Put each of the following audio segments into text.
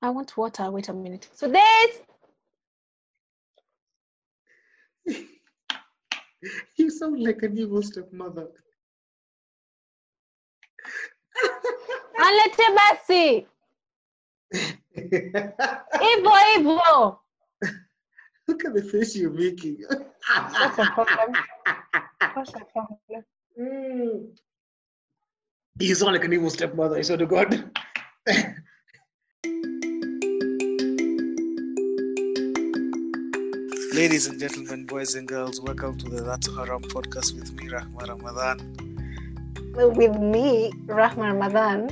I want water. Wait a minute. So this. You sound like an evil stepmother. Alete basi. Hivyo hivyo. Look at the face you're making. What's the problem? What's the problem? Mm. You sound like an evil stepmother, I swear to God. Ladies and gentlemen, boys and girls, welcome to the That's Haram podcast with me, Rahma Ramadan. Well, with me, Rahma Ramadan.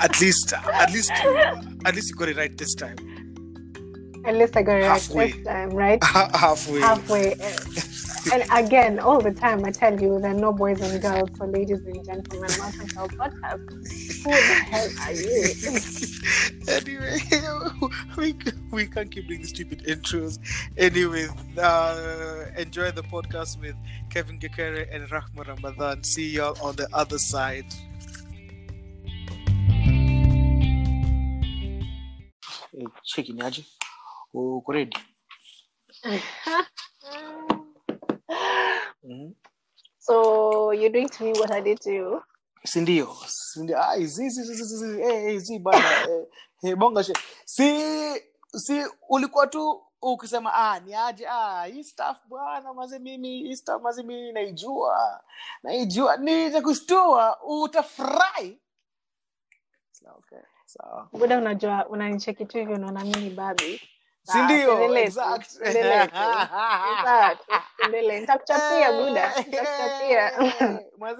At least, at least, at least you got it right this time. At least I got it right this time, right? Halfway. Halfway. and again, all the time, I tell you, there are no boys and girls. So, ladies and gentlemen, welcome to our podcast. Who the hell are you? anyway, we, we can't keep doing stupid intros. Anyway, uh, enjoy the podcast with Kevin Gekere and Rahma Ramadan. See y'all on the other side. Cheki ni aje? Uko ready? Mhm. so, you're doing to me what I did to you. Sindio sindio ah, bonga si si ulikuwa tu ukisema ah, ni aje ah, hii staff bwana maze mimi hii staff maze mimi naijua naijua nitakushtua utafurahi okay sawa Buda, unajua unanicheki tu hivyo, unaona mimi ni babi. si ndio tuendelee tu, exact tuendelee tu. Sawa, tuendelee. Nitakuchapia Buda, nitakuchapia.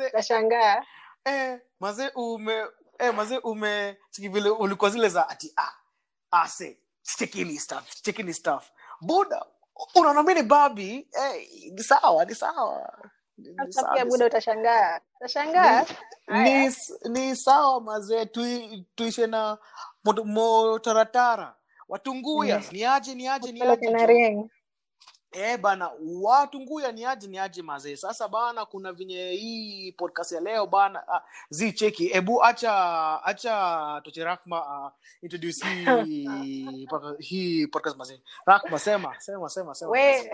Utashangaa. Eh, maze ume eh, maze ume chiki vile ulikuwa zile za ati ah, ase stuff chekini stuff buda unaona mimi babi eh, ni sawa ni sawa Ni- ni sawa, Buda, utashangaa. Utashangaa. ni, ni sawa mazee tui, tuishe na motaratara watunguya Mm. ni aje ni Eh bana watunguya ni aje ni aje mazee sasa bana kuna venye hii podcast ya leo bana ah, zi cheki ebu acha acha toche rahma uh, introduce hii hii podcast mazee rahma sema sema sema sema We,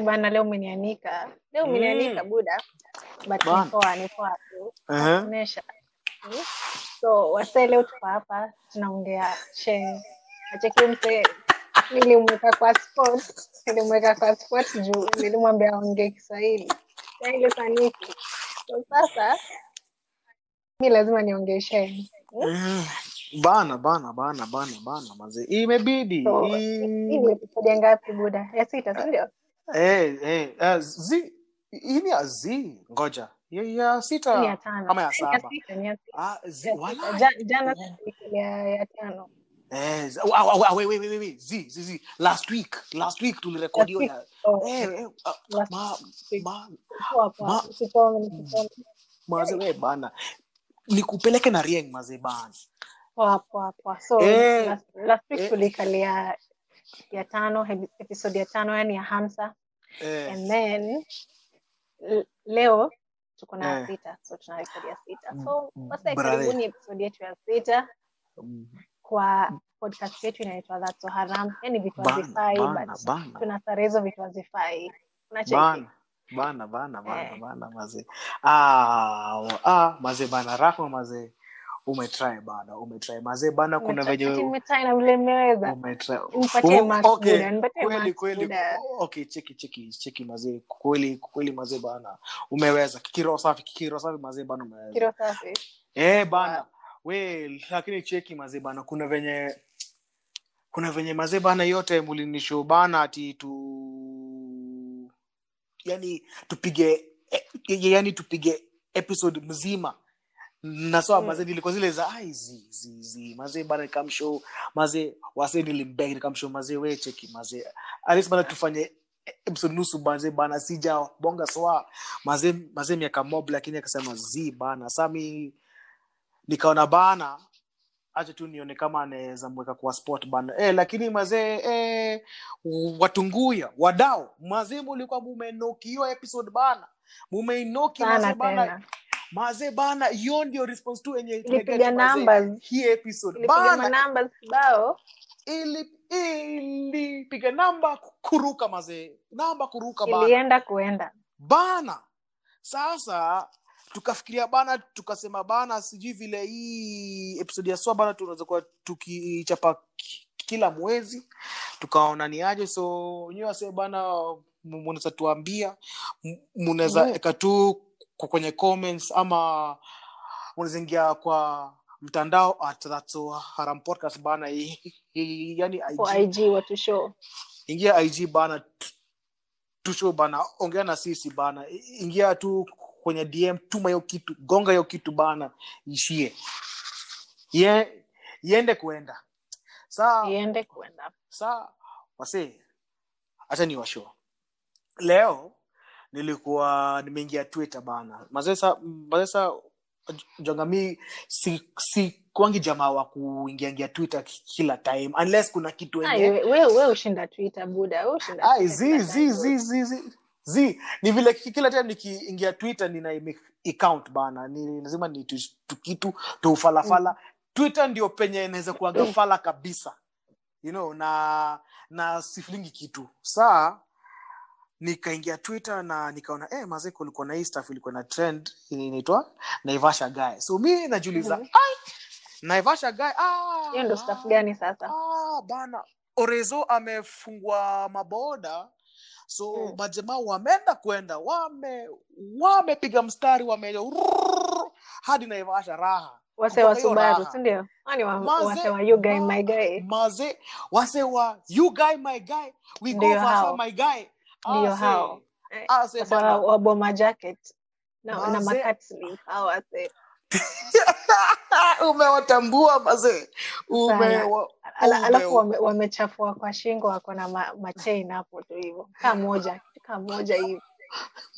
bana, leo umenianika. Leo Mm. Buda. But Bana. ni poa, ni poa tu. Mm. So, wase leo tuko hapa tunaongea she. Acheki mse nilimweka kwa sport. Nilimweka kwa sport juu nilimwambia aongee Kiswahili. na ile saniki. So, sasa mi lazima niongee she. Mm. bana bana bana bana bana mazee imebidi So, ya ngapi Buda? Ya sita, si ndio? Eh, eh, eh, zi hii ni ya zi ngoja ya, ya sita ya ama ya saba ya, ya ah, Ya wala Ja- Jana tulikuwa ya ya tano. Eh, wait, wait, wait, wait, zi zi zi last week last week ya Oh, eh, eh, ah, ma, ma, ma, maze bana. Nikupeleke na rieng maze bana. So, Eh, last, last week eh. tulikalia ya tano epi- episode ya tano yani ya hamsa. Eh, and then leo tuko na Eh. sita. So tuna rekodi ya sita. So Mm, karibuni episode yetu ya sita. Mm, kwa podcast yetu inaitwa That's So haram. Yani vitu bana hazifai tuna sare hizo vitu hazifai. Unacheki bana bana bana bana Eh. bana maze. Ah, ah, maze bana rahma mazee umetry bana umetry. Mazee bana kuna Umecha- venye nimetry na vile nimeweza umetry. Nipatie Ume- max okay, buda nipatie kweli kweli. Okay cheki cheki cheki mazee kweli kweli mazee bana. Umeweza. Kikiro safi kikiro safi mazee bana umeweza. Eh bana we lakini cheki mazee bana kuna venye kuna venye mazee bana yote mulinisho bana ati tu yani tupige eh, yani tupige episode mzima. Nasoa Mm. mazee nilikuwa zile za ai zi zi zi mazee bana nikamshow mazee wase nilimbeg nikamshow mazee we cheki mazee. Alis bana tufanye episode nusu mazee bana sija bonga soa mazee mazee miaka mob lakini akasema zi bana sami nikaona bana acha tu nione kama anaweza mweka kwa sport bana. E, lakini mazee e, watunguya wadao mazee mulikuwa mumenoki episode bana. Mumeinoki mazee bana. tena. Maze bana hiyo ndio response tu yenye hii episode. Bana ili ilipiga namba kuruka mazee. Namba kuruka bana. Ilienda kuenda. Bana sasa tukafikiria bana tukasema bana sijui vile hii episode ya swa bana tunaweza kuwa tukichapa kila mwezi. Tukaona ni aje so nyewe wasee bana munaweza tuambia? Munaweza Mm. eka tu kwenye comments ama unaweza ingia kwa mtandao at that's so haram podcast bana yani IG ig watu show. Ingia ig bana tushow tusho bana ongea na sisi bana. Ingia tu kwenye dm tuma hiyo kitu gonga hiyo kitu bana ishie Ye, iende kuenda. Saa iende kuenda. saa wase hacha ni washo leo nilikuwa nimeingia twitter bana. Mazesa mazesa jangami si, si kwangi jamaa wa kuingiangia twitter kila time unless kuna kitu Ah, yenye we we ushinda twitter buda ushinda Ai, Twitter zi kila zi zi ni vile ki- kila time nikiingia twitter nina account bana ni lazima ni tukitu tuufalafala mm. twitter ndio penye inaweza kuaga fala kabisa. You know na na sifilingi kitu. Saa nikaingia twitter na nikaona eh, mazee kulikuwa na hii staff ilikuwa na trend inaitwa naivasha guy. So mi najiuliza Mhm. ai naivasha guy ah, hiyo ndo staff gani sasa? ah, bana orezo amefungua maboda so Mm. majamaa wameenda kwenda wame wamepiga mstari wame hadi naivasha raha. Wase wa Mpaka hiyo subaru sindio? Wa, wase wa you guy my guy. maze wase wa you my guy. We go Ndio hao. my guy. Ndio hao. Eh, ase wase wa, bana. wa boma jacket. Na, na Maze- hao wase umewatambua maze ume Ala, alafu wame- wamechafua kwa shingo wako na ma, machain hapo tu hivyo. Kaa moja kaa moja hivo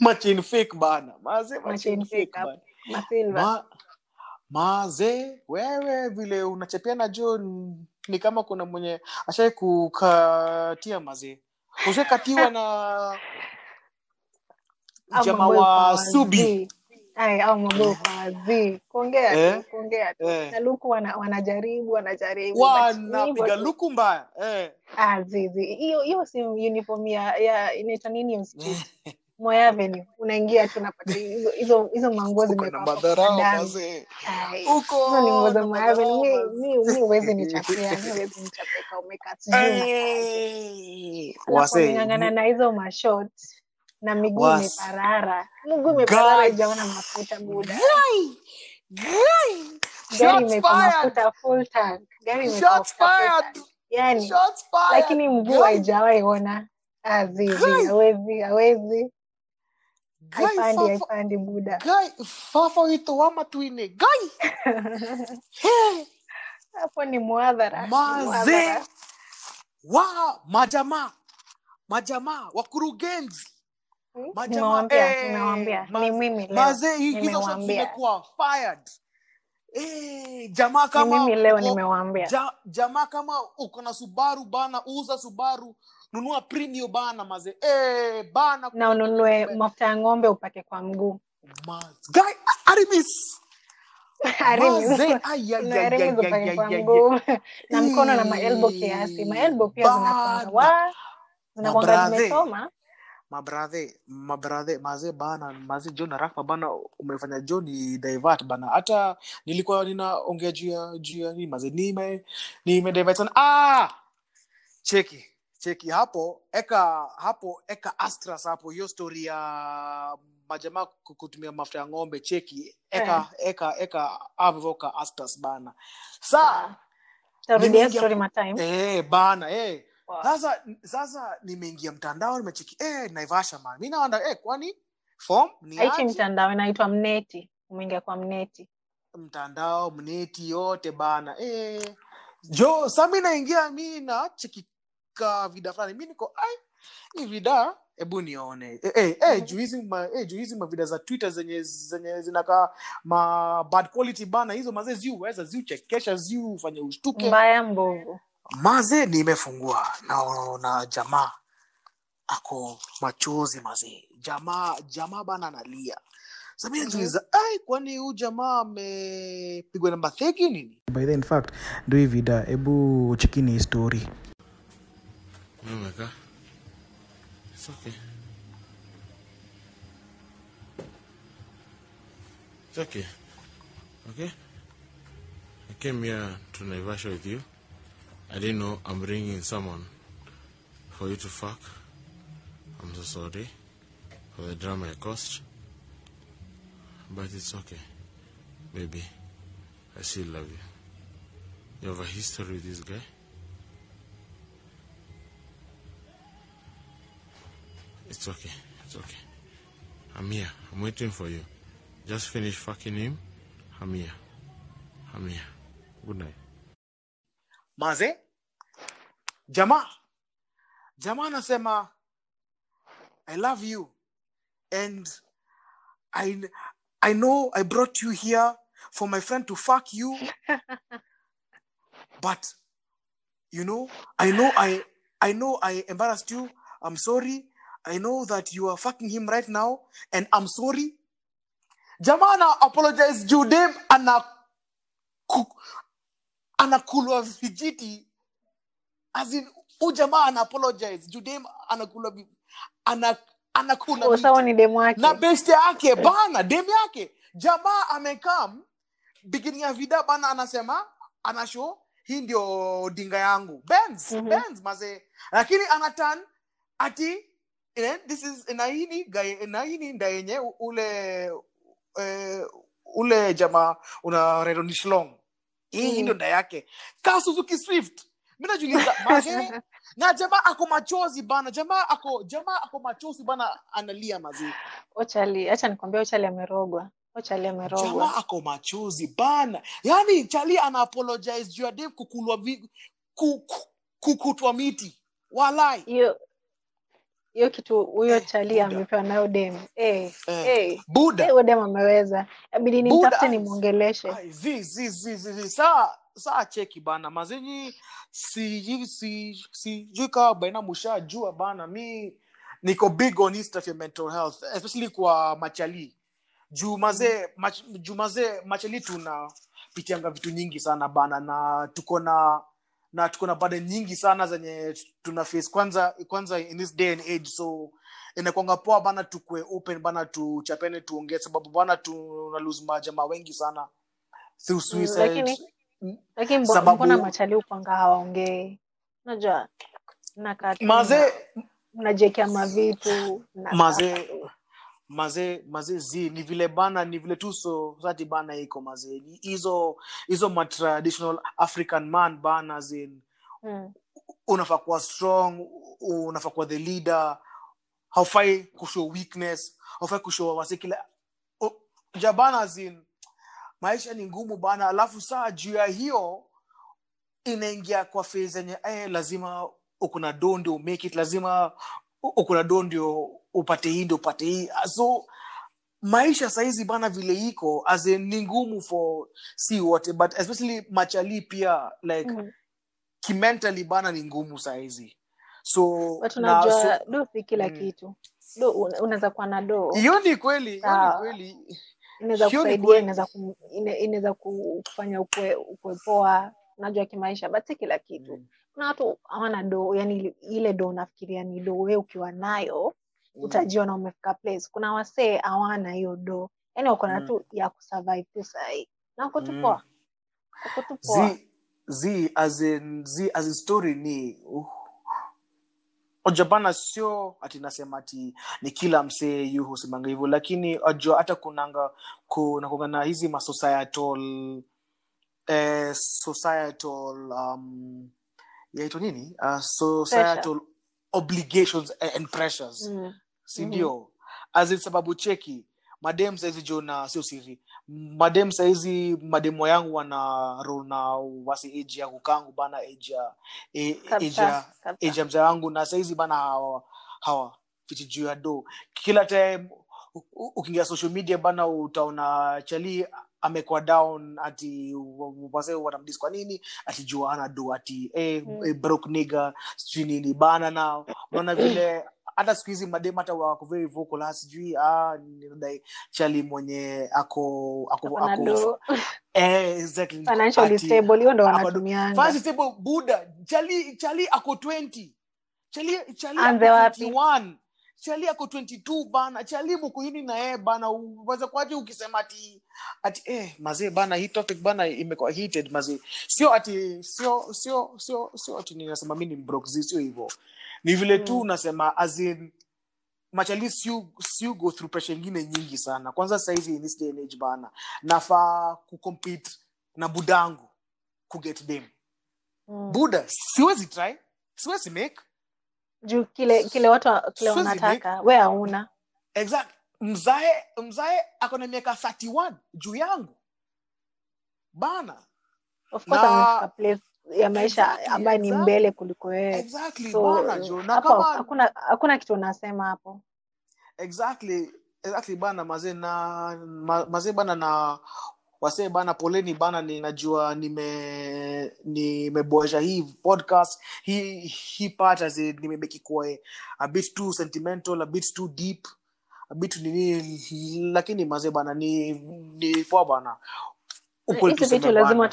machin fik bana. Maze Machin machin fake fake hapo. bana. Masilva Ma, maze wewe vile unachepiana jo n- ni kama kuna mwenye ashai kukatia mazee. Ushakatiwa na jamaa wa subi. Ai, au kuongea Eh? kuongea Eh. na luku wana, wanajaribu wanajaribu wanapiga luku mbaya. Eh. Ah, zizi hiyo hiyo si uniform ya ya inaitwa nini hiyo Moi Avenue. Unaingia tu unapata hizo manguo hizo ni nguo na za Moi Avenue. mi mi mi huwezi nichapia mi huwezi nichapia umeka sijui Eh, alafu wase wameng'ang'ana na hizo mashort na miguu imeparara. Mguu imeparara ijaona mafuta guy, gari shots mafuta full tank. Gari yani lakini mguu haijawahi ona. Azizi Guy. hawezi hawezi. Haipandi buda tuine. Hapo ni mwadhara mazee wa majamaa. Majamaa wakurugenzi Hmm? majamaa nimewambia eh, fired. Eh, jamaa kama mimi leo uko- ja, jamaa kama uko na subaru bana uza subaru nunua premio bana maze. Eh, bana na ununue mafuta ya ng'ombe upake kwa mguu. Arimis na mkono na maelbo kiasi. Maelbo pia zinakwanga zinakwanga zimesoma mabradhe mabradhe mazee bana mazee john arakma bana umefanya john ni divert bana. Hata nilikuwa ninaongea juu ya juu ya nini mazee nime nime divert sana. Ah! Cheki cheki hapo eka hapo eka astras hapo hiyo story ya majamaa kutumia mafuta ya ng'ombe cheki eka eka eka avoka astras bana. Sa yeah. Eh bana eh. Wow. Sasa sasa nimeingia mtandao nimecheki eh naivasha man. Mi naanda eh kwani form ni mtandao inaitwa mneti. Umeingia kwa mneti. Mtandao mneti yote bana eh. Jo sa mi naingia mi na chekika vida fulani. Mi niko ai ni vida hebu nione. Eh, eh, eh, Mhm. juu hizi ma, eh, juu mavida za twitter zenye zenye zinakaa ma bad quality bana hizo mazee ziuweza ziuchekesha ziufanye ushtuke. Mbaya mbovu maze nimefungua naona jamaa ako machozi mazee jamaa jamaa bana analia najiuliza ai kwani huu jamaa amepigwa namba theki nini by the in fact ndo hii vida hebu chekini hii story Oh my god. It's okay. It's okay. Okay? I came here to Naivasha with you. I didn't know I'm bringing someone for you to fuck. I'm so sorry for the drama I caused. But it's okay. Baby, I still love you. You have a history with this guy? It's okay. It's okay. I'm here. I'm waiting for you. Just finish fucking him. I'm here. I'm here. Good night. Maze? Jamaa jamaa anasema i love you and I, i know i brought you here for my friend to fuck you but you know i know i i know i embarrassed you. I'm sorry. I know that you are fucking him right now and i'm sorry. Jamaa ana apologize juu dem ana anakulwa vijiti as in huyu jamaa ana apologize. Juu anakula ana anakula Oh, sawa ni demu wake. na beste yake bana dem yake. Jamaa amekam beginning ya vida bana anasema anasho hii ndio dinga yangu. Benz Mhm. benz maze. Lakini anatan ati eh, this is naini naini nda yenye ule eh, ule jamaa una redondislong hii Mm. ndio nda yake. Ka suzuki swift. Mi najuliza maze na jamaa ako machozi bana. Jamaa ako jamaa ako machozi bana analia mazii ochali hacha nikwambia ochali amerogwa. Ochali jamaa ako machozi bana. Yani chali ana apologize juu ya dem kukulwa vi, ku, ku, kukutwa miti. Walai. Hiyo hiyo kitu huyo Eh, chali amepewa nayo dem eh, Eh, eh. buda Eh, dem ameweza. Abidi nimtafute nimwongeleshe saa saa cheki bana. Mazinyi sijui si, si, kawa baina mushajua bana. Mi niko big on hii stuff ya mental health especially kwa machali. Juu mazee mach, juu mazee machali tunapitianga vitu nyingi sana bana. Na tuko na na tuko na bada nyingi sana zenye tuna face kwanza kwanza in this day and age so inakwanga poa bana tukue open bana tuchapene tuongee sababu bana tuna lose majamaa wengi sana through Mm, suicide. lakini lakini Sababu- mbona machali upanga hawaongei? Unajua mnakaa tu mnajiekea mavitu mnakaa Mazee- maze mazee mazee zi ni vile bana ni vile tu society bana iko mazee hizo hizo ma traditional african man bana zin Mm. unafaa kuwa strong unafaa kuwa the leader. Haufai kushow weakness haufai kushow wasi kila o- jabana zin maisha ni ngumu bana. Alafu saa juu ya hiyo inaingia kwa phase yenye eh, lazima uko na do ndio make it lazima ukuna uko na do ndio upate hii ndio upate hii so maisha sahizi bana vile iko as in, ni ngumu for si wote but especially machali pia like Mm. kimentally bana ni ngumu sahizi so unajua so do si kila Mm. kitu do unaweza kuwa na do hiyo ni kweli hiyo ni kweli inaweza kusaidia inaweza ku- inaweza kufanya ukwe, ukwe poa unajua kimaisha but si kila kitu Mm. kuna watu hawana do yani ile- do unafikiria ni do we ukiwa nayo. Utajiona umefika place. Kuna wasee hawana hiyo do yani wako na Mm. tu ya kusurvive tu sahii na wako tu Mm. poa. Wako tu poa. Zi zi as in zi as in story ni uh, ojabana sio ati nasema ati ni kila msee yu husemanga hivyo lakini ajua hata kunanga kunakuanga na hizi masocietal eh, societal um, yaitwa nini? Uh, societal obligations and pressures. Mm. Sindio as in sababu cheki madem saizi jona sio siri. Madem saizi mademo yangu wana rol na wasi age ya kukangu bana age ya e- age ya mzee wangu na saizi bana hawa hawa fiti juu ya do kila time ukiingia social media bana utaona chali amekwa down ati wase wanamdis kwa nini? Ati jua ana do ati eh, Mm. eh, broke nigga sijui nini bana na unaona vile hata siku hizi madem hata wako very vocal ah, sijui ah, ninadai chali mwenye ako ako, Ako na ako, do. Eh, exactly. Financially Ati- stable hiyo ndo wanatumianga. Financially stable, buda chali chali ako 20 chali chali ako 21 chali ako 22 bana chali mko yini na yeye bana uweze kwaje ukisema ati ati eh mazee bana hii topic bana imekuwa heated mazee sio ati sio sio sio sio ati ninasema mimi ni broke sio hivyo ni vile tu Mm. unasema as in machali siu siu go through pressure ingine nyingi sana kwanza saizi in this day and age bana nafaa kucompete na budangu kuget dem Mm. buda siwezi try siwezi make juu kile kile watu kile wanataka we hauna. Exact mzae mzae ako na miaka 31 juu yangu. Bana. Of course Na- place ya maisha Exactly, ambayo ni exactly. mbele kuliko wewe exactly so bana jo na hapo kama hakuna hakuna kitu unasema hapo. Exactly exactly bana mazee na ma, mazee bana na wasee bana poleni bana ninajua nime nimeboesha hii podcast. Hii hii part as nimebeki kuwa a bit too sentimental a bit too deep a bit nini lakini mazee bana ni ni poa bana. Ukweli tuseme lazima bana.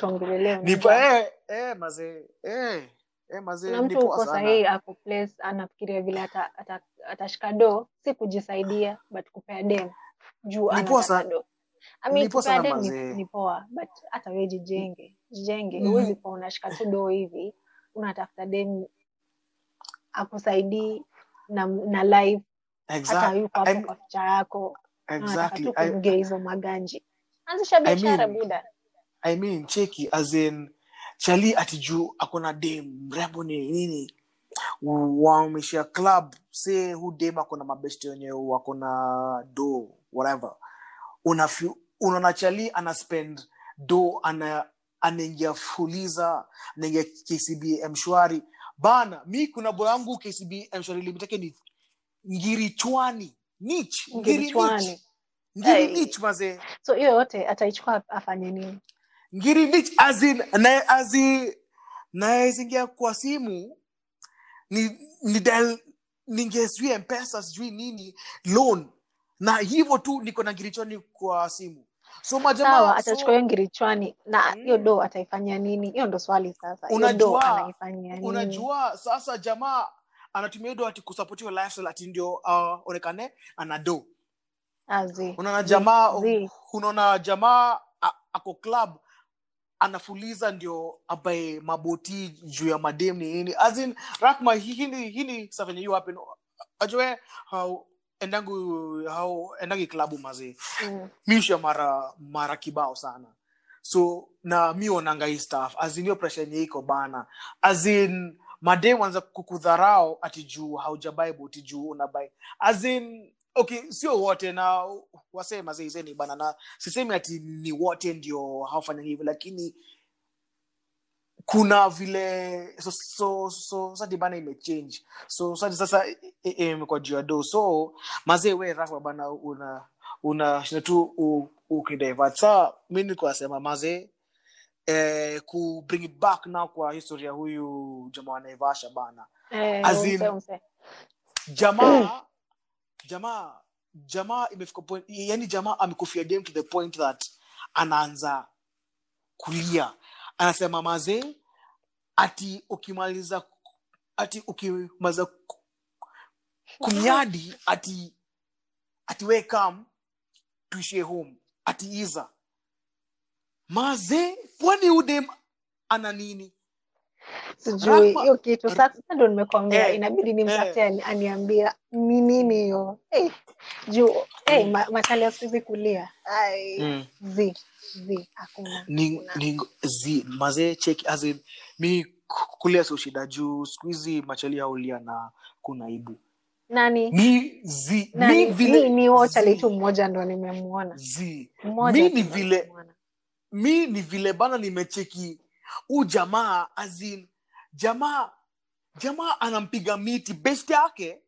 ni eh eh mazee eh eh mazee mtu uko sana. ako place anafikiria vile ata- ata- atashika do si kujisaidia but kupea dem. Juu anataka do I mean, dem ni, ni poa but hata we jijenge jijenge. Mhm. huwezi kuwa unashika tu doo hivi unatafuta dem akusaidii na, na live hata yuko hapo kwa picha yako exactly. tu hizo maganji anzisha I biashara mean, buda I mean cheki as in chali atijuu akona dem mrembo ni nini? Wameshia club se hu dem akona mabeste wenye wakona do whatever. Unafi- unaona chali ana spend do ana anaingia fuliza anaingia kcb mshwari bana mi kuna bo yangu kcb mshwari limitake ni ngiri chwani nich nich ngirichwani ngiri nich mazee so hiyo yote ataichukua afanye nini? Ngiri nich azin na azi naezingia kwa simu ni ni dial ninge mpesa sijui nini loan. Na hivyo tu niko na ngirichwani kwa simu so sawa majamaa atachukua hiyo ngirichwani na hiyo Mm. do ataifanyia nini? Hiyo ndo swali sasa. Unajua nini? unajua sasa jamaa anatumia do ati kusupport hiyo lifestyle ati ndio uh, onekane ana do unaona jamaa unaona jamaa ako club anafuliza ndio abae maboti juu ya madem ni nini? As in rakma hi- hini hini safanya hiyo happen ajue how endangu hao endangi klabu mazee. Mm. miusha mara mara kibao sana. So na mi onanga hii staff. Azin hiyo presha yenye iko bana. Azin madei wanza kukudharau atijuu haujabai boti juu unabai azin okay sio wote na wasee mazeizeni bana na sisemi ati ni wote ndio hawafanya hivyo lakini kuna vile so, so, so sadi bana imechange. So sadi sasa imekuwa juu ya do so mazee we rafa bana una una shina tu ukidivert. Sa mi nikuwasema mazee eh, ku bring it back now kwa historia huyu jamaa wanaivasha bana. Eh, Azin, umse jamaa jamaa jamaa imefika point yani jamaa amekufia dem to the point that anaanza kulia anasema mazee ati ukimaliza ati ukimaliza kumyadi ati ati we tuishie home ati iza. Mazee kwani udem ana nini sijui hiyo kitu. sasa ndo nimekwambia Eh, inabidi eh. nimtafute eh, aniambia ni nini hiyo. Hey, juu eh, ma, machali kulia. Ai mm. zi zi hakuna ni, hakuna. ni zi mazee cheki mi kulia sio shida juu siku hizi machali aulia na kuna ibu. Nani? Mi zi nani? Mi vile mi ni wochali tu mmoja ndo nimemuona. Zi. Mmoja mi ni vile mi ni vile bana nimecheki huu jamaa azin jamaa jamaa anampiga miti. Best yake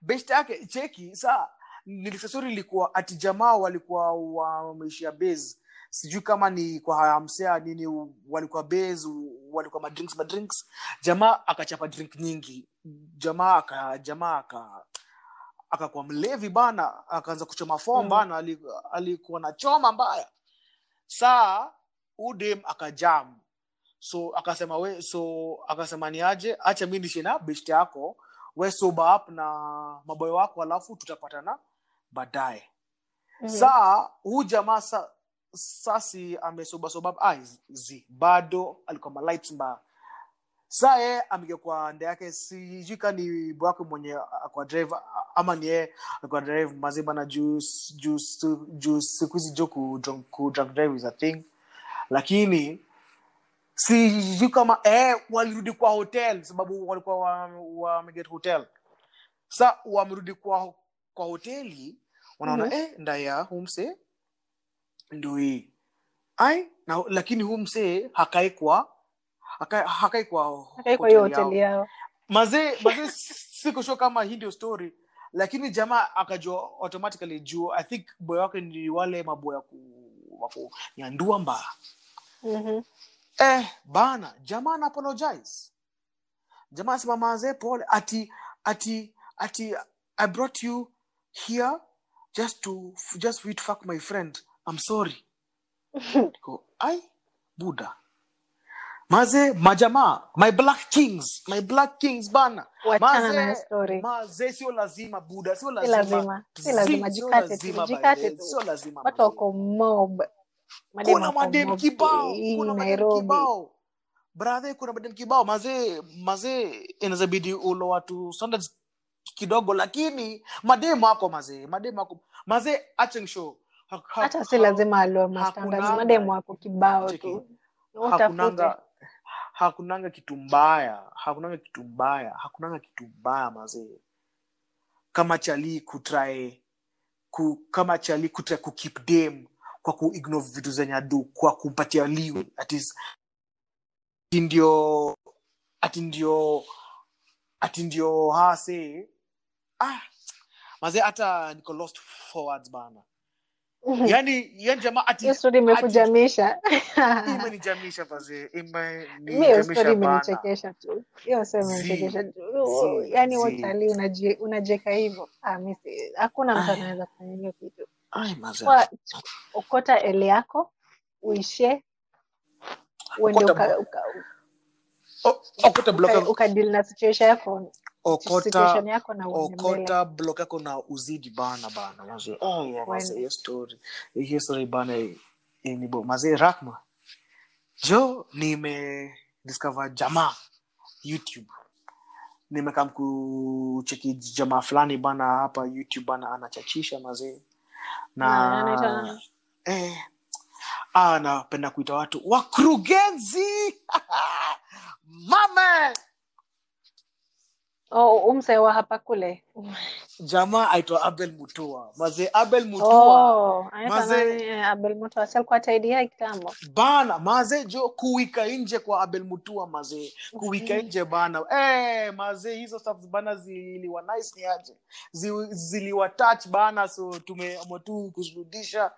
best yake cheki saa nilisasori ilikuwa ati jamaa walikuwa wameishia base. Sijui kama ni kwa hamsea nini walikuwa base walikuwa madrinks madrinks jamaa akachapa drink nyingi. Jamaa aka jamaa aka akakuwa mlevi bana akaanza kuchoma fom Mm. bana ali- alikuwa na choma mbaya. Saa udem akajam so akasema we so akasema ni aje? Acha mi nishe na best yako. We sober up na maboyo wako alafu tutapatana baadaye. Mhm. saa huu jamaa sa, sasi amesobasoba ah, zi bado alikuwa malights mbaya. Saa ye ameingia kwa nda yake sijui ka ni bwake mwenye akwa drive ama ni yeye akwa drive mazi na juu siku hizi jo ku drunk, ku drunk drive is a thing. Lakini sijui kama eh, walirudi kwa hotel sababu walikuwa wameget wa hotel sa wamerudi kwa kwa hoteli wanaona Mhm. eh, ndaya humse ndo hii ai na, lakini humse msee hakai kwa hakai, hakai kwa Hakai kwa hiyo hoteli yao. mazee mazee sikusho kama hii ndio story lakini jamaa akajua automatically juu i think boy wake ni wale maboya ya ku, mbaya Mhm. Eh bana jamaa ana apologize. Jamaa asema mazee pole. Ati ati ati i brought you here just to just for you to fuck my friend. I'm sorry. Go ai buda maze majamaa my black kings my black kings bana. Maze sio lazima buda sio lazima. si lazima. Zi, jikate lazima jikate sio lazima watu wako mob kuna madem kibao kuna madem kibao. Brathe kuna madem kibao. Mazee mazee inazabidi ulo watu standards kidogo lakini madem wako mazee madem wako. Mazee acting show Ha- ha- hata si lazima hakunanga- wako kibao tu. hakunanga hakunanga kitu mbaya hakunanga kitu mbaya hakunanga kitu mbaya mazee. Kama chali kutrae ku, kama chali kutrae kukip dem kwa kuignore vitu zenye adu kwa kumpatia liwe ati ndio ati ndio ati ndio hase. Ah mazee hata niko lost forwards bana. Yani yani jamaa ati story imekujamisha. imenijamisha imenichekesha tu. Hiyo imenichekesha yani watalii unaji- unajeka hivyo. Ah, hakuna mtu anaweza kufanya hiyo kitu. Kwa okota ele yako uishe uende uka, uka, okota block yako- na situation yako okota situation yako na okota block yako na uzidi bana bana mazee oh, yeah, mazee hiyo story. Hiyo story bana inibo mazee rakma jo nime discover jamaa youtube. Nimekam kucheki jamaa fulani bana hapa youtube bana anachachisha mazee na eh, ah, napenda kuita watu wakurugenzi. Mame oh, umse hapa kule. Jamaa aitwa abel mutua. Mazee abel mutua. Oh? Eh, abel taidia kitambo. Bana mazee jo kuwika nje kwa abel mutua mazee kuwika nje bana. Eh mazee hizo staff bana ziliwa nice ni aje? Ziliwa touch bana so tumeamua tu kuzirudisha.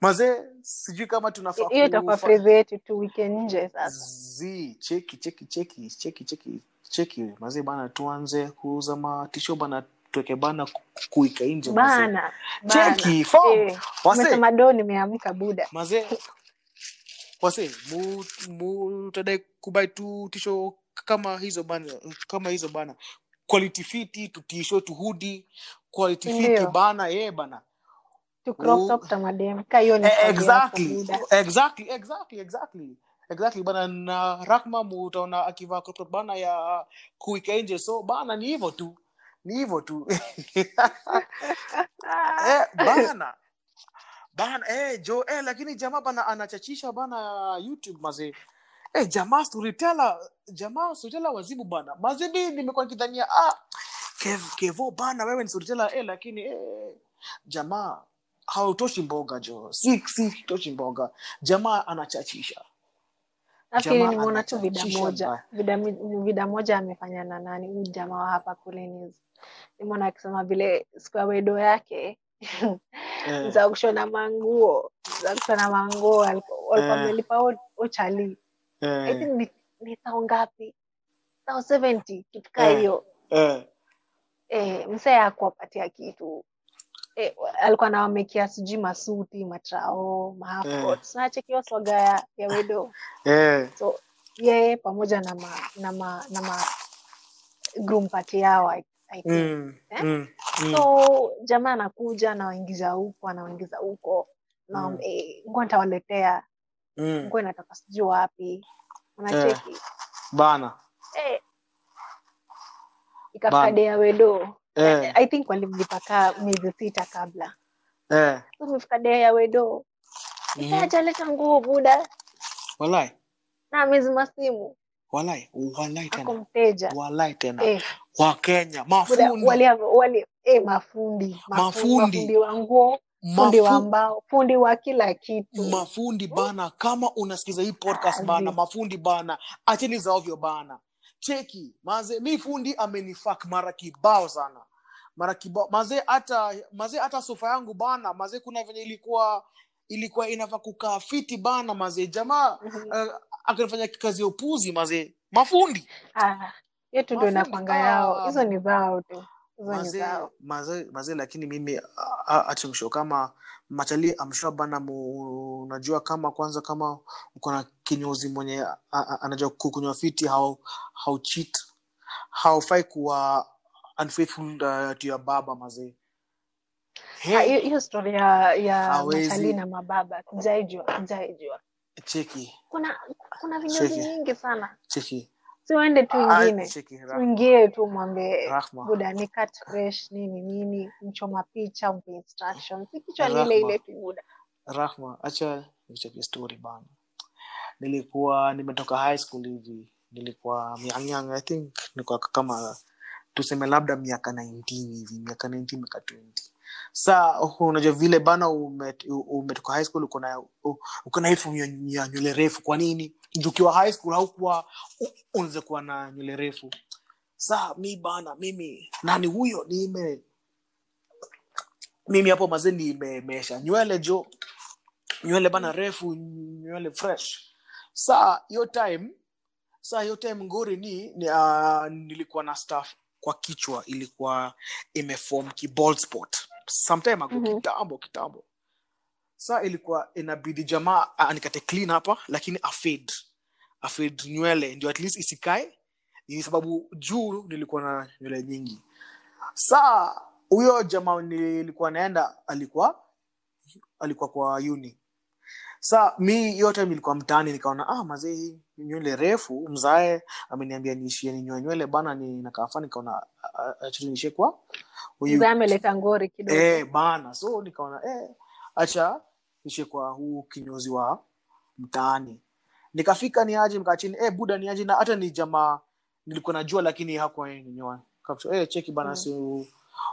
Mazee sijui kama tunafaa hiyo itakuwa yetu tu weekend nje sasa. Zi cheki cheki cheki cheki cheki cheki mazee bana tuanze kuuza matisho bana tuweke bana kuika nje bana bana. cheki form Eh, wase. nimeamka buda mazee wase mu- kubai tu tisho kama hizo bana kama hizo bana. Quality fiti tutisho tuhudi quality fiti bana ye bana. Tu crop top tamadem kayo ni Eh, exactly. Exactly exactly exactly exactly bana na rakma utaona akivaa crop bana ya kuika nje so bana ni hivyo tu. Ni hivyo tu. Eh, bana. Bana eh, jo eh, lakini jamaa bana anachachisha bana youtube mazee. Eh, jamaa storyteller jamaa storyteller wazibu bana. Mazee mi nimekuwa nikidhania ah, Kev, kevo bana wewe ni storyteller eh, lakini eh, jamaa hautoshi mboga jo si si toshi mboga. Jamaa anachachisha nafikiri nimeona tu vida moja. vida, vida moja amefanya na nani huyu jamaa wa hapa kule ni nimeona akisema vile siku ya wedo yake yeah. za kushona manguo za kushona manguo walikuwa walikuwa Eh. wamelipa o- ochali i think ni, ni thao ngapi? Thao 70 kitu kaa Eh. hiyo. Eh, eh, msee akuwapatia kitu eh, alikuwa anawamekia sijui masuti matrao maanachekiwa nachekio swaga ya, ya wedo Eh, so yeye pamoja na ma, na ma, na ma groom party yao I, I think. mm, Eh? mm, mm. so jamaa anakuja anawaingiza huko anawaingiza huko na Mm. eh, nguo nitawaletea Mm. nguo inatoka sijui wapi unacheki Bana. eh, ikafika ya wedo Eh, i think walimlipa miezi sita kabla eh. umefika dea ya wedo mm ajaleta nguo buda Walai. na amezima simu Walai. Walai tena. mteja Walai tena. eh, Wakenya. Mafundi. eh, mafundi Mafundi. mafundi wa nguo fundi wa mbao fundi wa kila kitu mafundi bana kama unasikiza hii podcast bana mafundi bana acheni za ovyo bana cheki maze mi fundi amenifak mara kibao sana. Mara kibao maze hata maze hata sofa yangu bana maze kuna venye ilikuwa ilikuwa inafaa kukaa fiti bana maze jamaa Mhm. uh, akanifanya kazi ya upuzi maze mafundi. Ah, yetu ndo inakwanga ah. yao. hizo ni zao tu. Maze maze maze lakini mimi atimsho kama machali amsho bana mu, unajua kama kwanza kama uko na kinyozi mwenye anajua kukunywa fiti hau hau cheat haufai kuwa unfaithful uh, to your baba mazee. Ah, hey, hiyo hiyo ya ya machali na mababa sijaijua sijaijua. Cheki. Kuna kuna vinyozi nyingi sana. Cheki si uende tu Ah, ingine. tuingie tu mwambie buda ni cut fresh nini nini mchoma picha mpe instructions kichwa ni ile ile tu buda rahma acha nicheke story bana. Nilikuwa nimetoka high school hivi nilikuwa young i think nilikuwa kama tuseme labda miaka 19 hivi miaka 19 miaka 20 sa unajua vile bana umet- umetoka high school uko na uko na hifu ya nywele refu kwa nini Juu ukiwa high school haukuwa unaweza kuwa na nywele refu. Saa mi bana mimi nani huyo nime mimi hapo mazee nimemesha nywele jo nywele bana refu nywele fresh. Saa hiyo time saa hiyo time ngori ni, ni uh, nilikuwa na staff kwa kichwa ilikuwa imefom ki bald spot. Sometime ago Mhm. kitambo kitambo. Saa ilikuwa inabidi jamaa uh, nikate clean hapa lakini afade afade nywele ndio at least isikae. Ni sababu juu nilikuwa na nywele nyingi. Saa huyo jamaa nilikuwa naenda alikuwa alikuwa kwa uni. Sa mi hiyo time nilikuwa mtaani nikaona ah mazee nywele refu mzae ameniambia niishie ninyoe nywele bana ni nakafa nikaona achaniishie kwa huyu. Ameleta ngori kidogo. Eh, bana so nikaona eh, acha nishe kwa huu kinyozi wa mtaani nikafika ni aje mkaa chini eh, buda ni aje? Na hata ni jamaa nilikuwa najua lakini hakuwa ninyoa eh, cheki bana Mm. si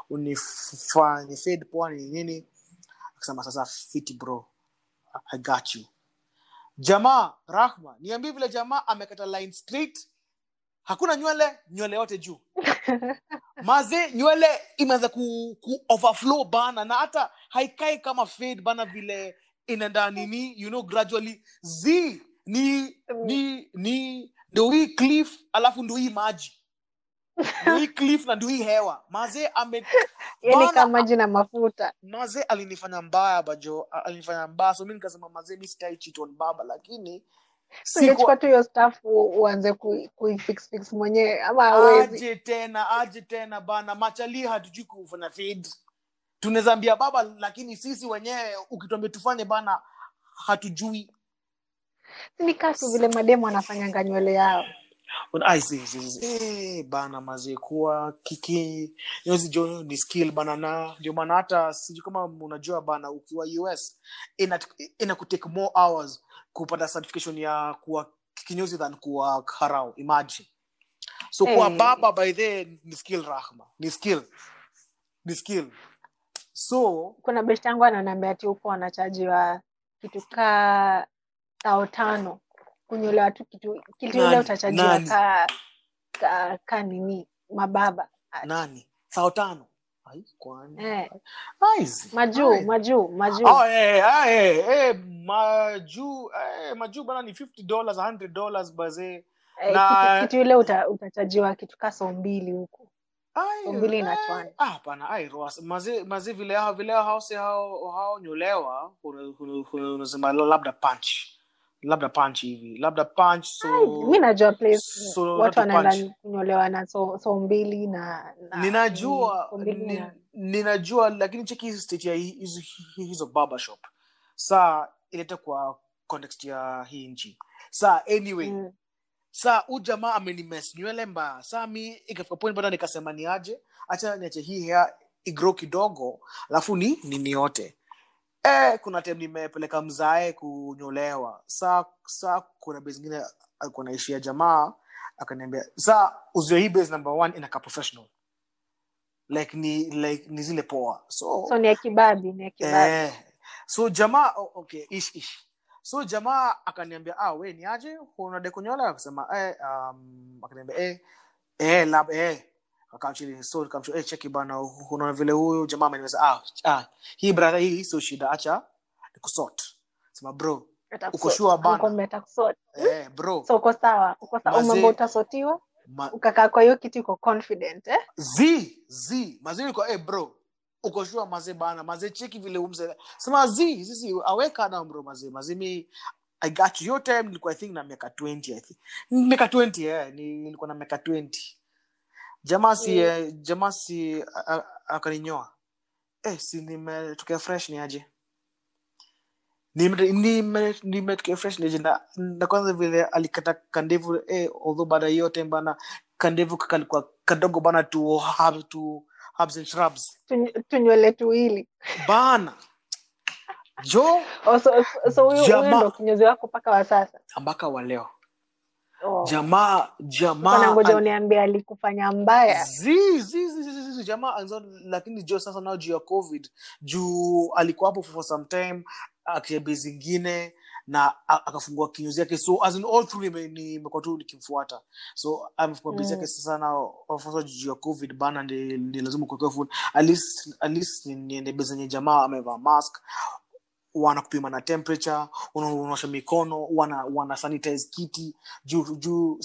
unifanye fade poa ni nini? Akasema sasa fiti bro. I got you. Jamaa rahma niambie vile jamaa amekata line straight. Hakuna nywele nywele yote juu. Maze nywele imeanza ku, ku overflow bana na hata haikai kama fade bana vile inaenda nini you know gradually. Z ni ni ni ndo hii cliff alafu ndo hii maji. Ndo hii cliff na ndo hii hewa. Maze ame yani kama maji na mafuta. Mazee alinifanya mbaya bajo. Alinifanya mbaya. So mi nikasema mazee mi sitai cheat on baba. Lakini ungechukua tu hiyo staff uanze kui- kuifix fix mwenyewe. Ama aje tena aje tena bana. Machali hatujui kufanya feed. Tunaweza ambia baba lakini sisi wenyewe ukituambia tufanye bana hatujui ni katu vile mademu anafanyanga nywele yao. Zi- eh, bana mazie kuwa kiki. Nyozi ni skill bana na ndio maana hata sijui kama unajua bana ukiwa us ina, ina more hours kupata certification ya kuwa kinyozi than kuwa karao imagine. So kuwa Eh. baba by the ni skill rahma. Ni skill. Ni skill. So kuna beshtangu yangu ananiambia ati huko wanachajiwa kitu kaa tao tano. Kunyolewa tu kitu kitu ile utachajiwa ka, ka, ka nini? Mababa. Nani? Sao tano. Eh, majuu majuu majuu. Oh, eh, ah, eh, eh, majuu eh, majuu bana ni 50 dollars 100 dollars baze. Eh, na- kitu, kitu ile uta, utachajiwa kitu ka soo mbili huku mbili inachwana ah, hapana ai roas mazi mazi vile hao vile hao si hao hao nyolewa una- una- una- unasema labda punch labda punch hivi labda punch so mi najua place so watu labda wanaenda punch. na so, so mbili na, na ninajua so mbili ni, na. ninajua lakini cheki hizi state ya hizo hizo barbershop saa ilete kwa context ya hii nchi. Saa anyway. Mm. saa huu jamaa amenimes nywele mbaya. Saa mi ikafika point bana nikasema niaje acha niache hii hea igro kidogo alafu ni nini yote eh, kuna time nimepeleka mzae kunyolewa. Saa saa kuna base ingine alikuwa naishia jamaa akaniambia saa uzio hii base number one inakaa professional. Like ni like ni zile poa. So so ni ya kibabi ni ya kibabi Eh, so jamaa oh, okay ish ish. So jamaa akaniambia ah we ni aje? Unade kunyola akasema eh, um, akaniambia eh, eh, lab eh akamchini so nikamchua eh, cheki bana unaona vile huyu jamaa ameniweza ah, ah hii brother hii sio shida acha nikusort sema bro uko sure bana eh, bro so uko sawa uko sawa Mazee. utasotiwa ma, ukakaa kwa hiyo kiti uko confident eh? z z mazee niko eh bro uko sure mazee bana mazee cheki vile umse sema z sisi aweka na bro mazee mazee mi I got. Your time nilikuwa I think na miaka 20 I think. Miaka 20 eh, ni- nilikuwa na miaka 20. Jamaa si Mm. eh, jamaa si akaninyoa. Eh, si nimetokea fresh ni aje? Nime- nime- nimetokea fresh ni aje na, na kwanza vile alikata kandevu eh, although baada yote bana kandevu kalikuwa kadogo bana tu herb, tu herbs and shrubs. Tunywele tuwili Bana. Jo Oh, so so- so ndo kinyozi wako mpaka wa sasa mpaka wa leo. Oh. Jamaa jamaa uniambia alikufanya mbaya. Zi zi zi zi, zi, zi, jamaa anzo lakini jo sasa nao juu ya covid juu alikuwa hapo for some time akiambia zingine na akafungua kinyozi yake. So as in all through nimekuwa tu nikimfuata. So amefungua base Mm. yake sasa na sasa juu ya covid bana ndi, ndi lazima kuwekea phone at least at least ni- niende bezenye jamaa amevaa mask wanakupima na temperature una- unaosha mikono wana wana sanitize kiti juu juu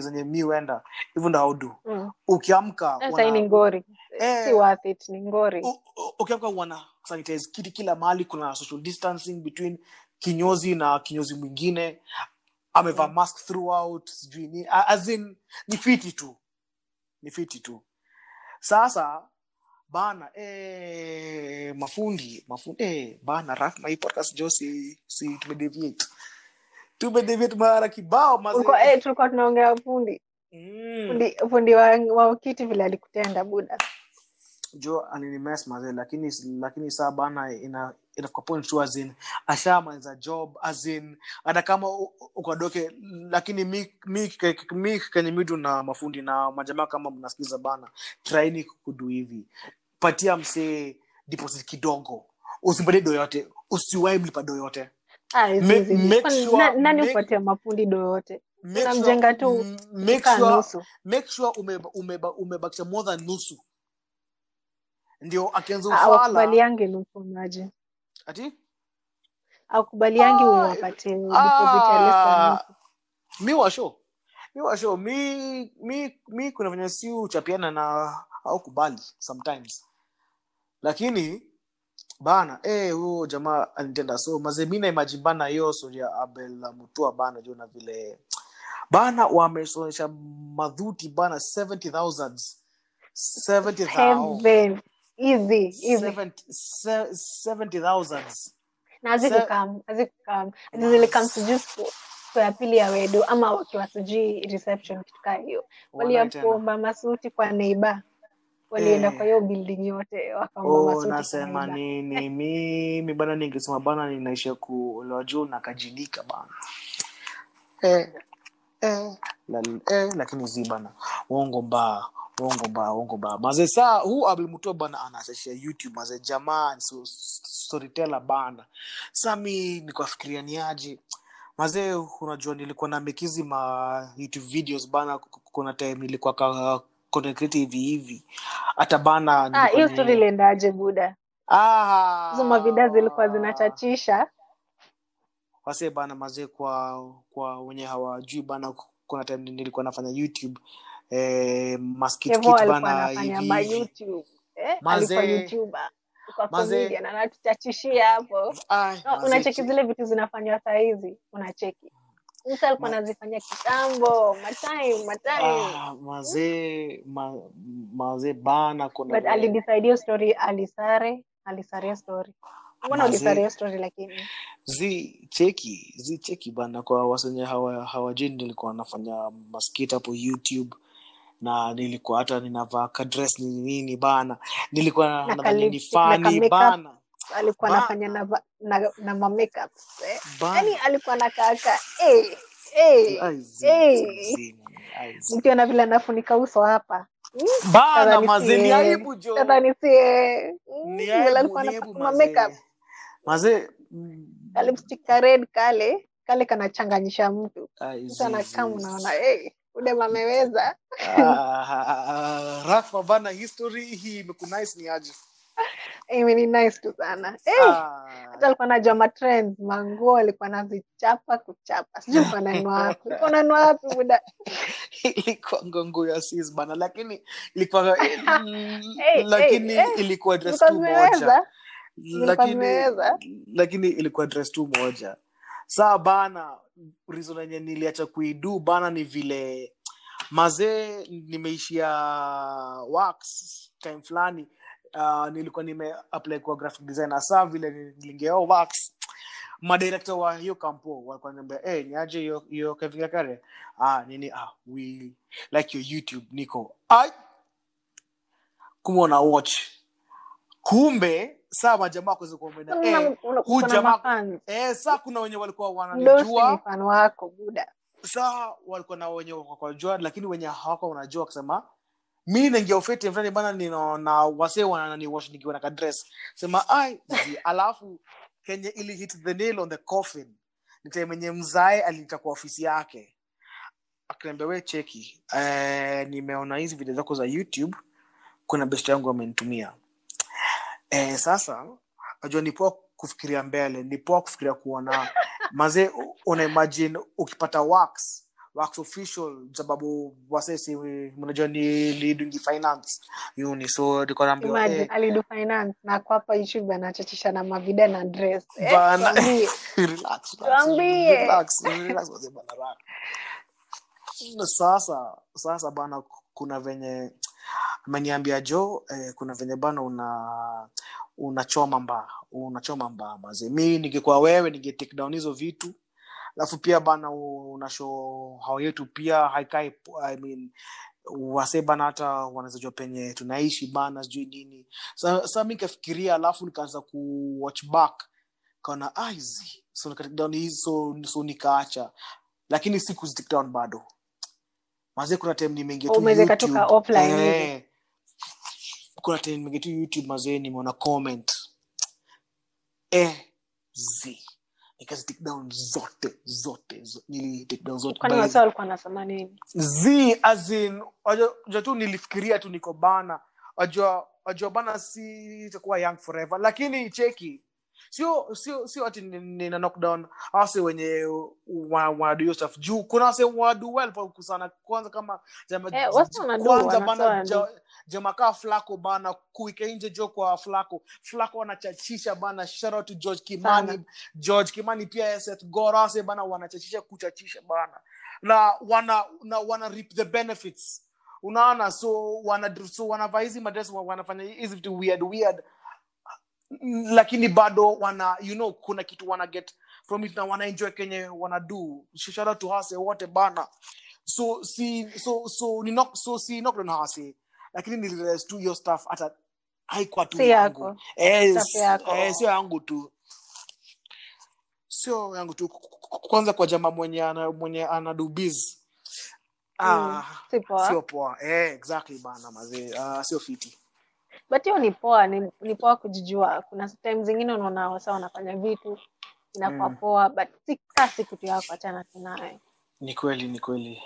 zenye mi huenda hivyo ndo haudu mm. ukiamka ni wana- ngori. Eh. si worth it ni ngori. U- u- ukiamka wana sanitize kiti kila mahali kuna social distancing between kinyozi na kinyozi mwingine. Amevaa mask throughout sijui ni as in ni fiti tu. Ni fiti tu. Sasa bana eh, mafundi mafundi eh, bana rafma hii podcast jo si, si tumedeviate tumedeviate mara kibao mazee. Eh, tulikuwa tunaongea fundi mm. fundi, fundi wa, wa kiti vile alikutenda buda jo alinimes mazee lakini lakini saa bana ina inafika point tu as in ashamaliza job as in hata kama ukadoke lakini mi mi mi midu na mafundi na majamaa kama mnasikiza bana traini kudu hivi. Patia msee deposit kidogo. Usimpatie doyote usiwai mlipa doyote Ah, nani upatia mafundi tu make sure make sure umeba- umeba- umebakisha more than nusu. Ndio akianza Ah, ufala nusu maji ati? Akubaliangi Ah, uwapatie than Ah, mi washo mi washo mi mi mi kuna venye si uchapiana na au kubali sometimes. Lakini bana eh huyo jamaa alinitenda so maze mi naimagine bana hiyo ya abel mutua bana juu na vile bana wamesonyesha madhuti bana 70000 70000 heaven easy easy. 70000 na hazikukam hazikukam zilikam sijui siku ya pili ya wedu ama wakiwa sijui reception kitu kaa hiyo. Waliakuomba masuti kwa neiba walienda Eh. kwa hiyo building yote wakaomba Oh, nini? Mimi bana ningesema bana ninaisha kuolewa juu nakajidika bana. Eh, eh, la, eh, lakini zi bana. Uongo mbaa uongo mbaa uongo mbaa maze saa huu abelmutua bana anasesha youtube? Maze jamani so, storyteller bana. Saa mi nikafikiria niaje mazee unajua nilikuwa na mekizi ma youtube videos bana kuna time nilikuwa ka content creator hivi hivi. Hata bana Ah, nilikuwa ni- story iliendaje buda? Ah. hizo mavida zilikuwa zinachachisha wase bana mazee kwa kwa wenye hawajui bana kuna time nilikuwa nafanya youtube eh, maskitkit bana hivi. Eh, Mazee. anatuchachishia hapo. No, unacheki zile vitu zinafanywa saa hizi, unacheki. Alikuwa anazifanya kitambo, matime, matime. ah, mazee ma, mazee bana kuna But alidecide hiyo story alisare, alisare story. Mbona Mazee. ulisare hiyo story lakini? zi cheki bana kwa wasenye hawa hawajui nilikuwa nafanya maskit hapo youtube na nilikuwa hata ninavaa kadres nini nini bana nilikuwa Na ni fani bana Alikuwa Ba- anafanya na na, na ma. Eh. bana Yaani alikuwa anakaa eh eh eh. zi, zi, ai, zi. Mkiona vile anafunika uso hapa. Bana mazee ni aibu jo mazee red kale kale kanachanganyisha mtu. Anakaa unaona. Hey, udem ameweza Ah, rafa bana history hii imekunice ni aje nice tu sana hata alikuwa najua matrends manguo alikuwa nazichapa kuchapa. Sijui wapi. Muda ilikuwa ngongo ya sis bana lakini ilikuwa hey, lakini ilikuwa dress tu moja. lakini lakini ilikuwa dress tu moja. Saa bana reason yenye niliacha kuidu bana ni vile mazee nimeishia wax time fulani uh, nilikuwa nime apply kwa graphic designer. Saa vile nilingeo wax madirekta wa hiyo kampo walikuwa niambia hey, niaje hiyo hiyo Kevin Kare ah nini? Ah we like your youtube niko. Ai! Kumwona watch. Kumbe saa majamaa kuweza kuambia eh huu jamaa eh saa kuna wenye walikuwa wananijua. Wako buda saa walikuwa na wenye wakajua lakini wenye hawako wanajua wakisema mi naingia ufete fulani bana ninaona wasee wananiwash nikiwa na kadres. Sema ai alafu kenye ili hit the nail on the coffin nitemenye mzae aliita kwa ofisi yake. Akaniambia cheki eh, nimeona hizi video zako za youtube kuna best yangu amenitumia. Eh, sasa najua ni kufikiria mbele ni kufikiria kuona mazee unaimagine ukipata wax wax official sababu wasesi mnajua ni lidungi finance. Yuni so nilikuwa naambiwa eh, alidu finance na kwapa youtube anachachisha na mavida na dress. Eh, bana. Tuambie relax, relax, tuambie relax, relax, wazee bana, sasa sasa bana kuna venye ameniambia jo eh, kuna venye bana una unachoma mbaa unachoma mbaa maze. Mi ningekuwa wewe ninge down hizo vitu alafu pia bana unasho hao yetu pia haikai I mean, wase bana hata wanawezajua penye tunaishi bana sijui nini. Sa, sa mi nikafikiria alafu nikaanza kuwatch back. Kaona aizi so take down so, so nikaacha. Lakini siku take down bado. Mazie kuna time nimeingia tu Eh, kuna time nimeingia tu youtube mazee nimeona comment. Eh z nikazi take down zote zote zote. Wajua tu nilifikiria tu niko bana. Wajua wajua bana si itakuwa young forever. Lakini cheki sio sio sio ati nina knockdown. Wase wenye wa- wanadu stuff. Juu kuna wase wadu well pa kusana. Kwanza kama jama, eh, kwanza bana wanadu ja, jamakaa flako bana kuika nje jo kwa flako. Flako wanachachisha bana. Shout to george kimani. Sana. George kimani pia Seth gorase bana wanachachisha kuchachisha bana. Na wana na wana reap the benefits. Unaona so wana so wanavaa hizi madress wanafanya hizi vitu weird weird lakini bado wana you know kuna kitu wana get from it na wanaenjoy kenye wana do. Shout out to hase wote bana. So si so so ni knock so si knock on hase lakini ni realize tu hiyo stuff hata haikuwa tu yangu. Eh, sio yangu tu. Sio yangu tu. Kwanza kwa jamaa mwenye ana mwenye ana do biz. Mm. ah sio poa. Eh, exactly bana mazee. Ah, sio fiti but hiyo ni poa ni, ni poa kujijua. Kuna time zingine unaona wasa wanafanya vitu inakuwa mm. poa but si kaa si kitu yako achana tunaye ni kweli ni kweli.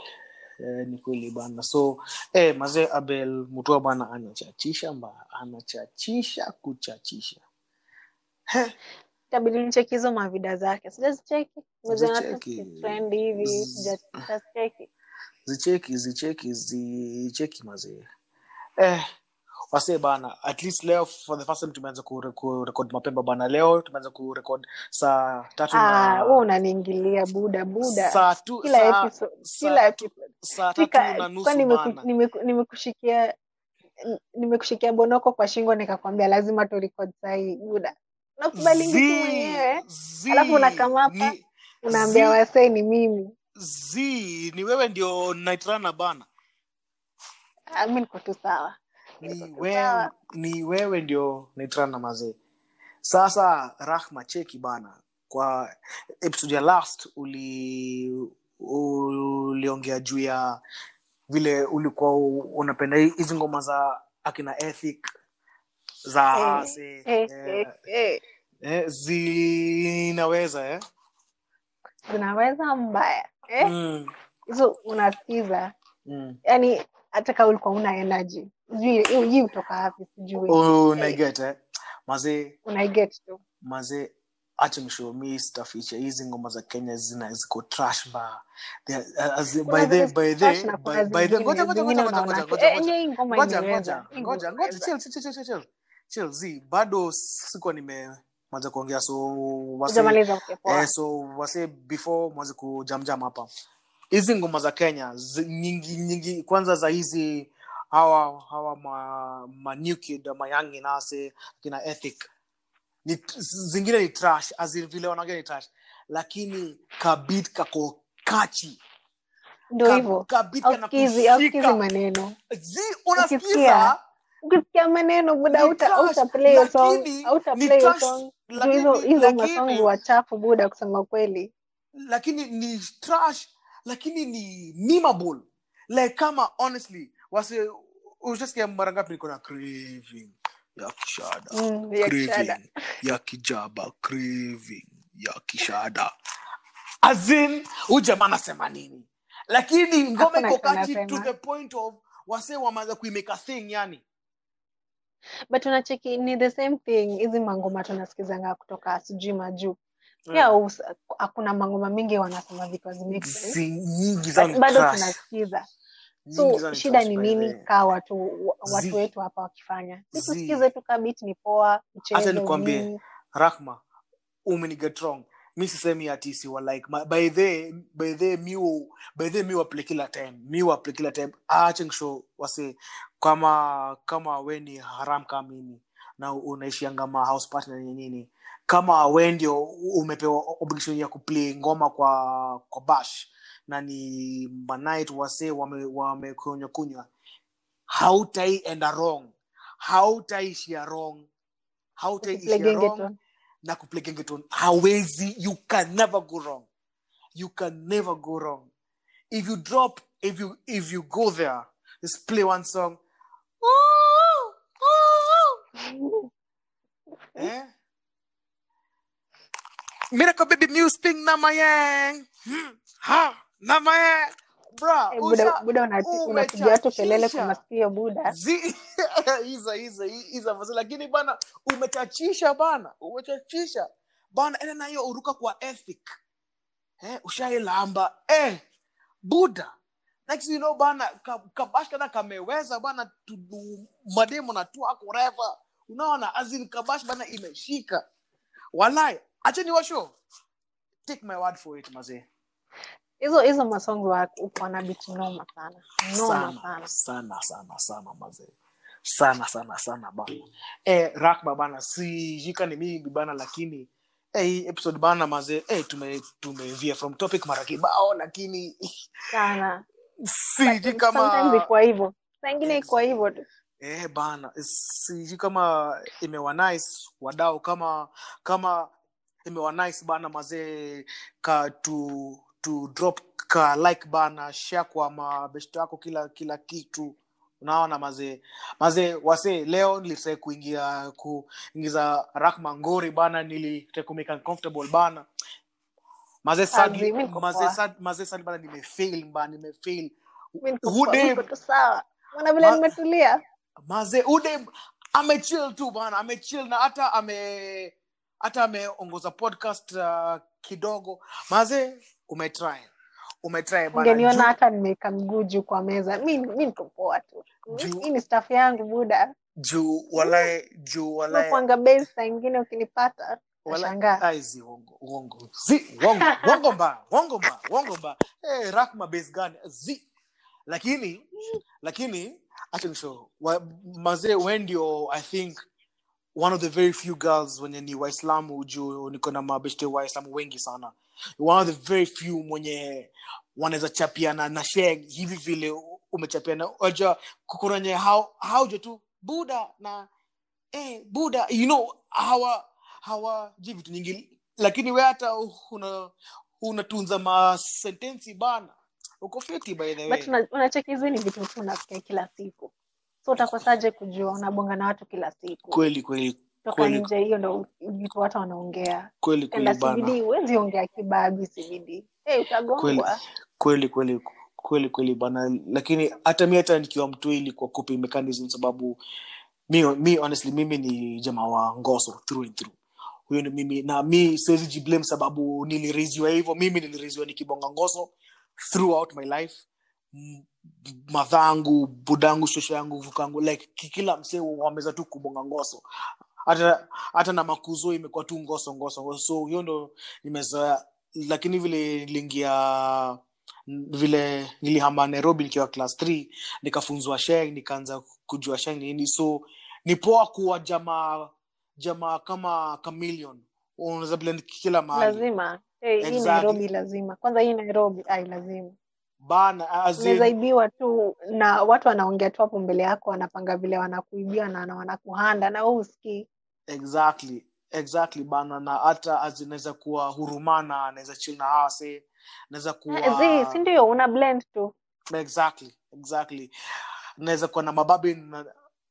Eh, ni kweli bana. So eh, mazee abel mutua bana anachachisha mba anachachisha kuchachisha. He, itabidi nicheki hizo mavida zake. Sijazicheki. Zicheki hivi sijazicheki. zicheki zicheki zicheki mazee. Eh wase bana at least leo for the first time tumeanza kurekod mapema bana leo tumeanza kurekod saa tatu Ah, na unaniingilia buda buda. saa tu Kila saa, episode, kila episode. saa tatu na nusu kwa nimeku, nimeku, nimekushikia bonoko kwa shingo nikakwambia lazima turekod sahii buda. Unakubalingi tu mwenyewe. Alafu unakamapa unaambia wasee ni mimi. z ni wewe ndio naitrana bana mi niko tu sawa. Ni wewe, ni wewe ndio naitrana mazee sasa rahma cheki bana kwa episode ya last uli uliongea juu ya vile ulikuwa unapenda hizi ngoma za akina ethic za hey, hase hey, eh, eh, eh. eh, zinaweza eh? Zinaweza mbaya. Eh? mm, Hizo unasikiza. mm. yani hata kaa ulikuwa una energy. Sijui hujui kutoka wapi? Sijui. Oh, Eh, eh? mazee unaiget tu. mazee acha nishow mi sitaficha hizi ngoma za kenya zina ziko trash ba ngoja eh, hii Hii zi bado sikuwa nimeanza kuongea so wase eh, so wase before mwanze kujamjam hapa. Hizi ngoma za kenya zi, nyingi nyingi kwanza za hizi hawa hawa ma, ma new kid ma young inase kina ethic. Ni zingine ni trash as vile wanaongea ni trash. Lakini kabit kako kachi ndo hivyo. kabit kanakushika maneno. zi Ukisikia. Ukisikia maneno buda hizo masongi wachafu buda kusema kweli. lakini ni trash lakini ni memeable. Like kama honestly wase ushasikia mara ngapi niko na craving ya kishada? Mm, ya kishada. craving ya kijaba craving ya kishada. Azin ujamaa anasema nini? Lakini ngoma iko kati to the point of wase wameanza kuimeka thing yani. But unacheki ni the same thing hizi mangoma tunasikizanga kutoka sijui majuu. Pia hakuna mangoma mingi wanasema nyingi tunasikiza. So shida ni nini kaa watu watu wetu hapa wakifanya? Si tusikize tu kabit ni poa mchezo nikwambie rahma umeniget wrong mi sisemi ati siwa like by the by the miu by the miu aple kila time. Miu aple kila time. Nisho wase kama kama we ni haram kama mimi na unaishianga ma house partner ni nini. Kama we ndio umepewa obligation ya kuplay ngoma kwa kwa bash na ni manight wase wame wamekunywa kunywa hautaienda wrong. Hautaishia wrong. Hautaishia wrong gengeton. na kuplegengeton hawezi. You can never go wrong. You can never go wrong. If you drop if you if you go there just play one song. Eh? Miracle baby music na mayang Hmm, ha na mayang bra buda usha buda unati- unapiga watu kelele kwa masikio buda. Hizo hizo hizo lakini bana umechachisha bana umechachisha bana ene nayo uruka kwa ethic. Eh, ushailamba eh, buda next you know bana ka- kabash kameweza bana mademo na tu unaona azin kabash bana imeshika. Walai acheni washo take my word for it mazee hizo hizo masongi wa uko na bit noma sana. Noma sana sana. sana sana sana mazee. Sana sana sana bana. Eh, rakba bana sijika ni mimi bana lakini eh, hii episode bana mazee eh, tume tumevia from topic mara kibao lakini sana. siji kama ikuwa hivyo. Saa ikuwa hivyo tu. eh, bana siji kama imewa nice wadau kama kama imewa nice bana mazee ka tu tu drop ka like bana share kwa mabeshto yako kila kila kitu. Unaona mazee mazee wase leo nilitrai kuingia kuingiza rakma ngori bana nilitrai kumake uncomfortable bana mazee sadly mi niko mazee sad, mazee sadly bana nimefail bana nimefail mi niko Who poa, dem- niko tu sawa. Mwana vile nimetulia? maze ude amechill tu bana amechill na hata ame hata ameongoza podcast uh, kidogo. Maze umetry. Umetry ungeniona hata nimeweka mguu juu kwa meza. Mi niko poa tu. Hii ni staff yangu buda. Juu walae juu walaekwanga base saa ingine ukinipata uongo mbaya uongo mbaya uongo mbaya eh rakma base gani? Zi. Lakini lakini acha nisho mazee we ndio i think one of the very few girls wenye ni waislamu juu niko na mabeshte waislamu wengi sana. One of the very few mwenye wanaweza chapiana na share hivi vile umechapiana. Aja kukunanye hauja tu buda na eh, buda you know hawa hawajui vitu nyingi. Lakini we hata una unatunza masentensi bana. Uko fiti by the way. unacheki hizi ni vitu tu unasikia kila siku so utakosaje kujua unabonga na watu kila siku? Kweli kweli toka nje hiyo ndo vitu watu wanaongea. Kweli kweli bana. huwezi ongea kibabi sibidi. Hey, utagongwa. Kweli kweli kweli kweli bana. Lakini hata mi hata nikiwa mtu ilikuwa coping mechanism sababu mi, mi honestly mimi ni jamaa wa ngoso through and through. Huyo ni mimi na mi siwezi jiblame sababu niliriziwa hivyo. Mimi niliriziwa nikibonga ngoso throughout my life madhangu budangu shosho yangu vukangu like kila msee wameza tu kubonga ngoso. Hata hata na makuzo imekuwa tu ngoso ngoso ngoso. So hiyo ndo nimezoea. Lakini vile niliingia vile nilihama nairobi nikiwa class 3 nikafunzwa sheng nikaanza kujua sheng nini. So ni poa kuwa jamaa jamaa kama chameleon. Unaweza blend kila mahali. Lazima. Hey, hii nairobi lazima. Kwanza hii nairobi ai lazima bana as in- unaweza ibiwa tu na watu wanaongea tu hapo mbele yako wanapanga vile wanakuibia na na wanakuhanda na we usikii exactly exactly bana na hata as naweza kuwa hurumana anaweza chili na hase naweza kuwa Eh, si ndio? Una blend tu. Exactly exactly. Naweza kuwa na mababi na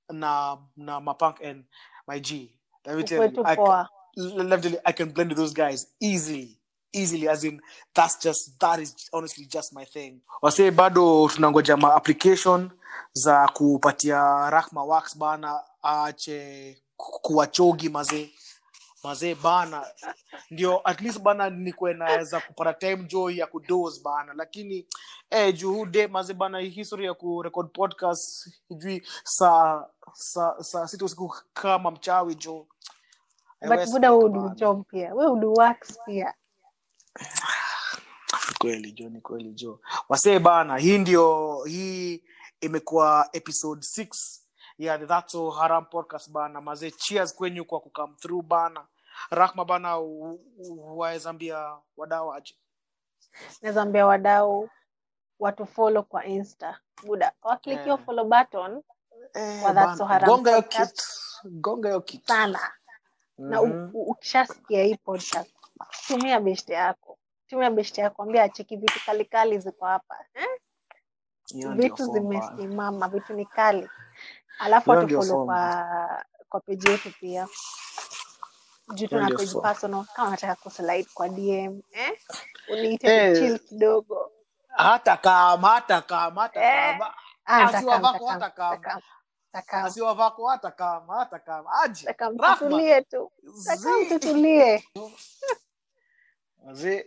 na, na mapunk and my g. Let me tell you I, can, let me tell you i can blend with those guys easily easily as in that's just that is honestly just my thing. Wase bado tunangoja ma application za kupatia rahma wax bana aache kuwachogi mazee. Mazee bana ndio at least bana nikwe naweza kupata time joy ya kudos bana. Lakini eh, juhude mazee bana history ya kurecord podcast sijui saa saa saa sita usiku kama mchawi jo. But buda udu job pia. We udu wax pia kweli jo ni kweli jo wasee bana hii ndio hii imekuwa episode 6 ya That's So haram podcast bana. Mazee cheers kwenyu kwa kukam through bana. Rahma bana wawezambia wadao wadau aje? Naweza ambia wadau watu follow kwa insta. Buda waklik hiyo Eh. follow button Eh, Kwa That's So Haram gonga hiyo kit gonga yo kit sana. Mm-hmm. na ukishasikia hii podcast tumia beshte yako. Tumia beshte yako ambia acheki vitu kalikali ziko hapa eh? Vitu zimesimama vitu ni kali. Alafu form. kwa kwa peji yetu pia. Juu tuna peji personal kama unataka kuslide kwa dm eh? uniite Eh. chill kidogo. Hata kama hata kama hata Eh. kama. Eh. Asiwa vako hata kama. asiwa vako hata kama hata kama. Aje. Tutulie tu. Tutulie Zi-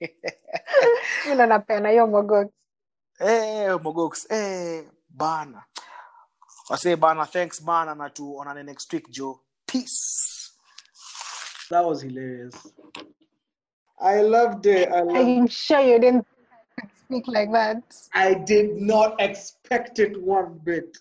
mi ndo napeana hiyo mogox Eh, mogox eh, bana wasee bana thanks bana na tuonane next week joe. Peace. That was hilarious. I loved it. I loved i'm sure you didn't speak like that. I did not expect it one bit.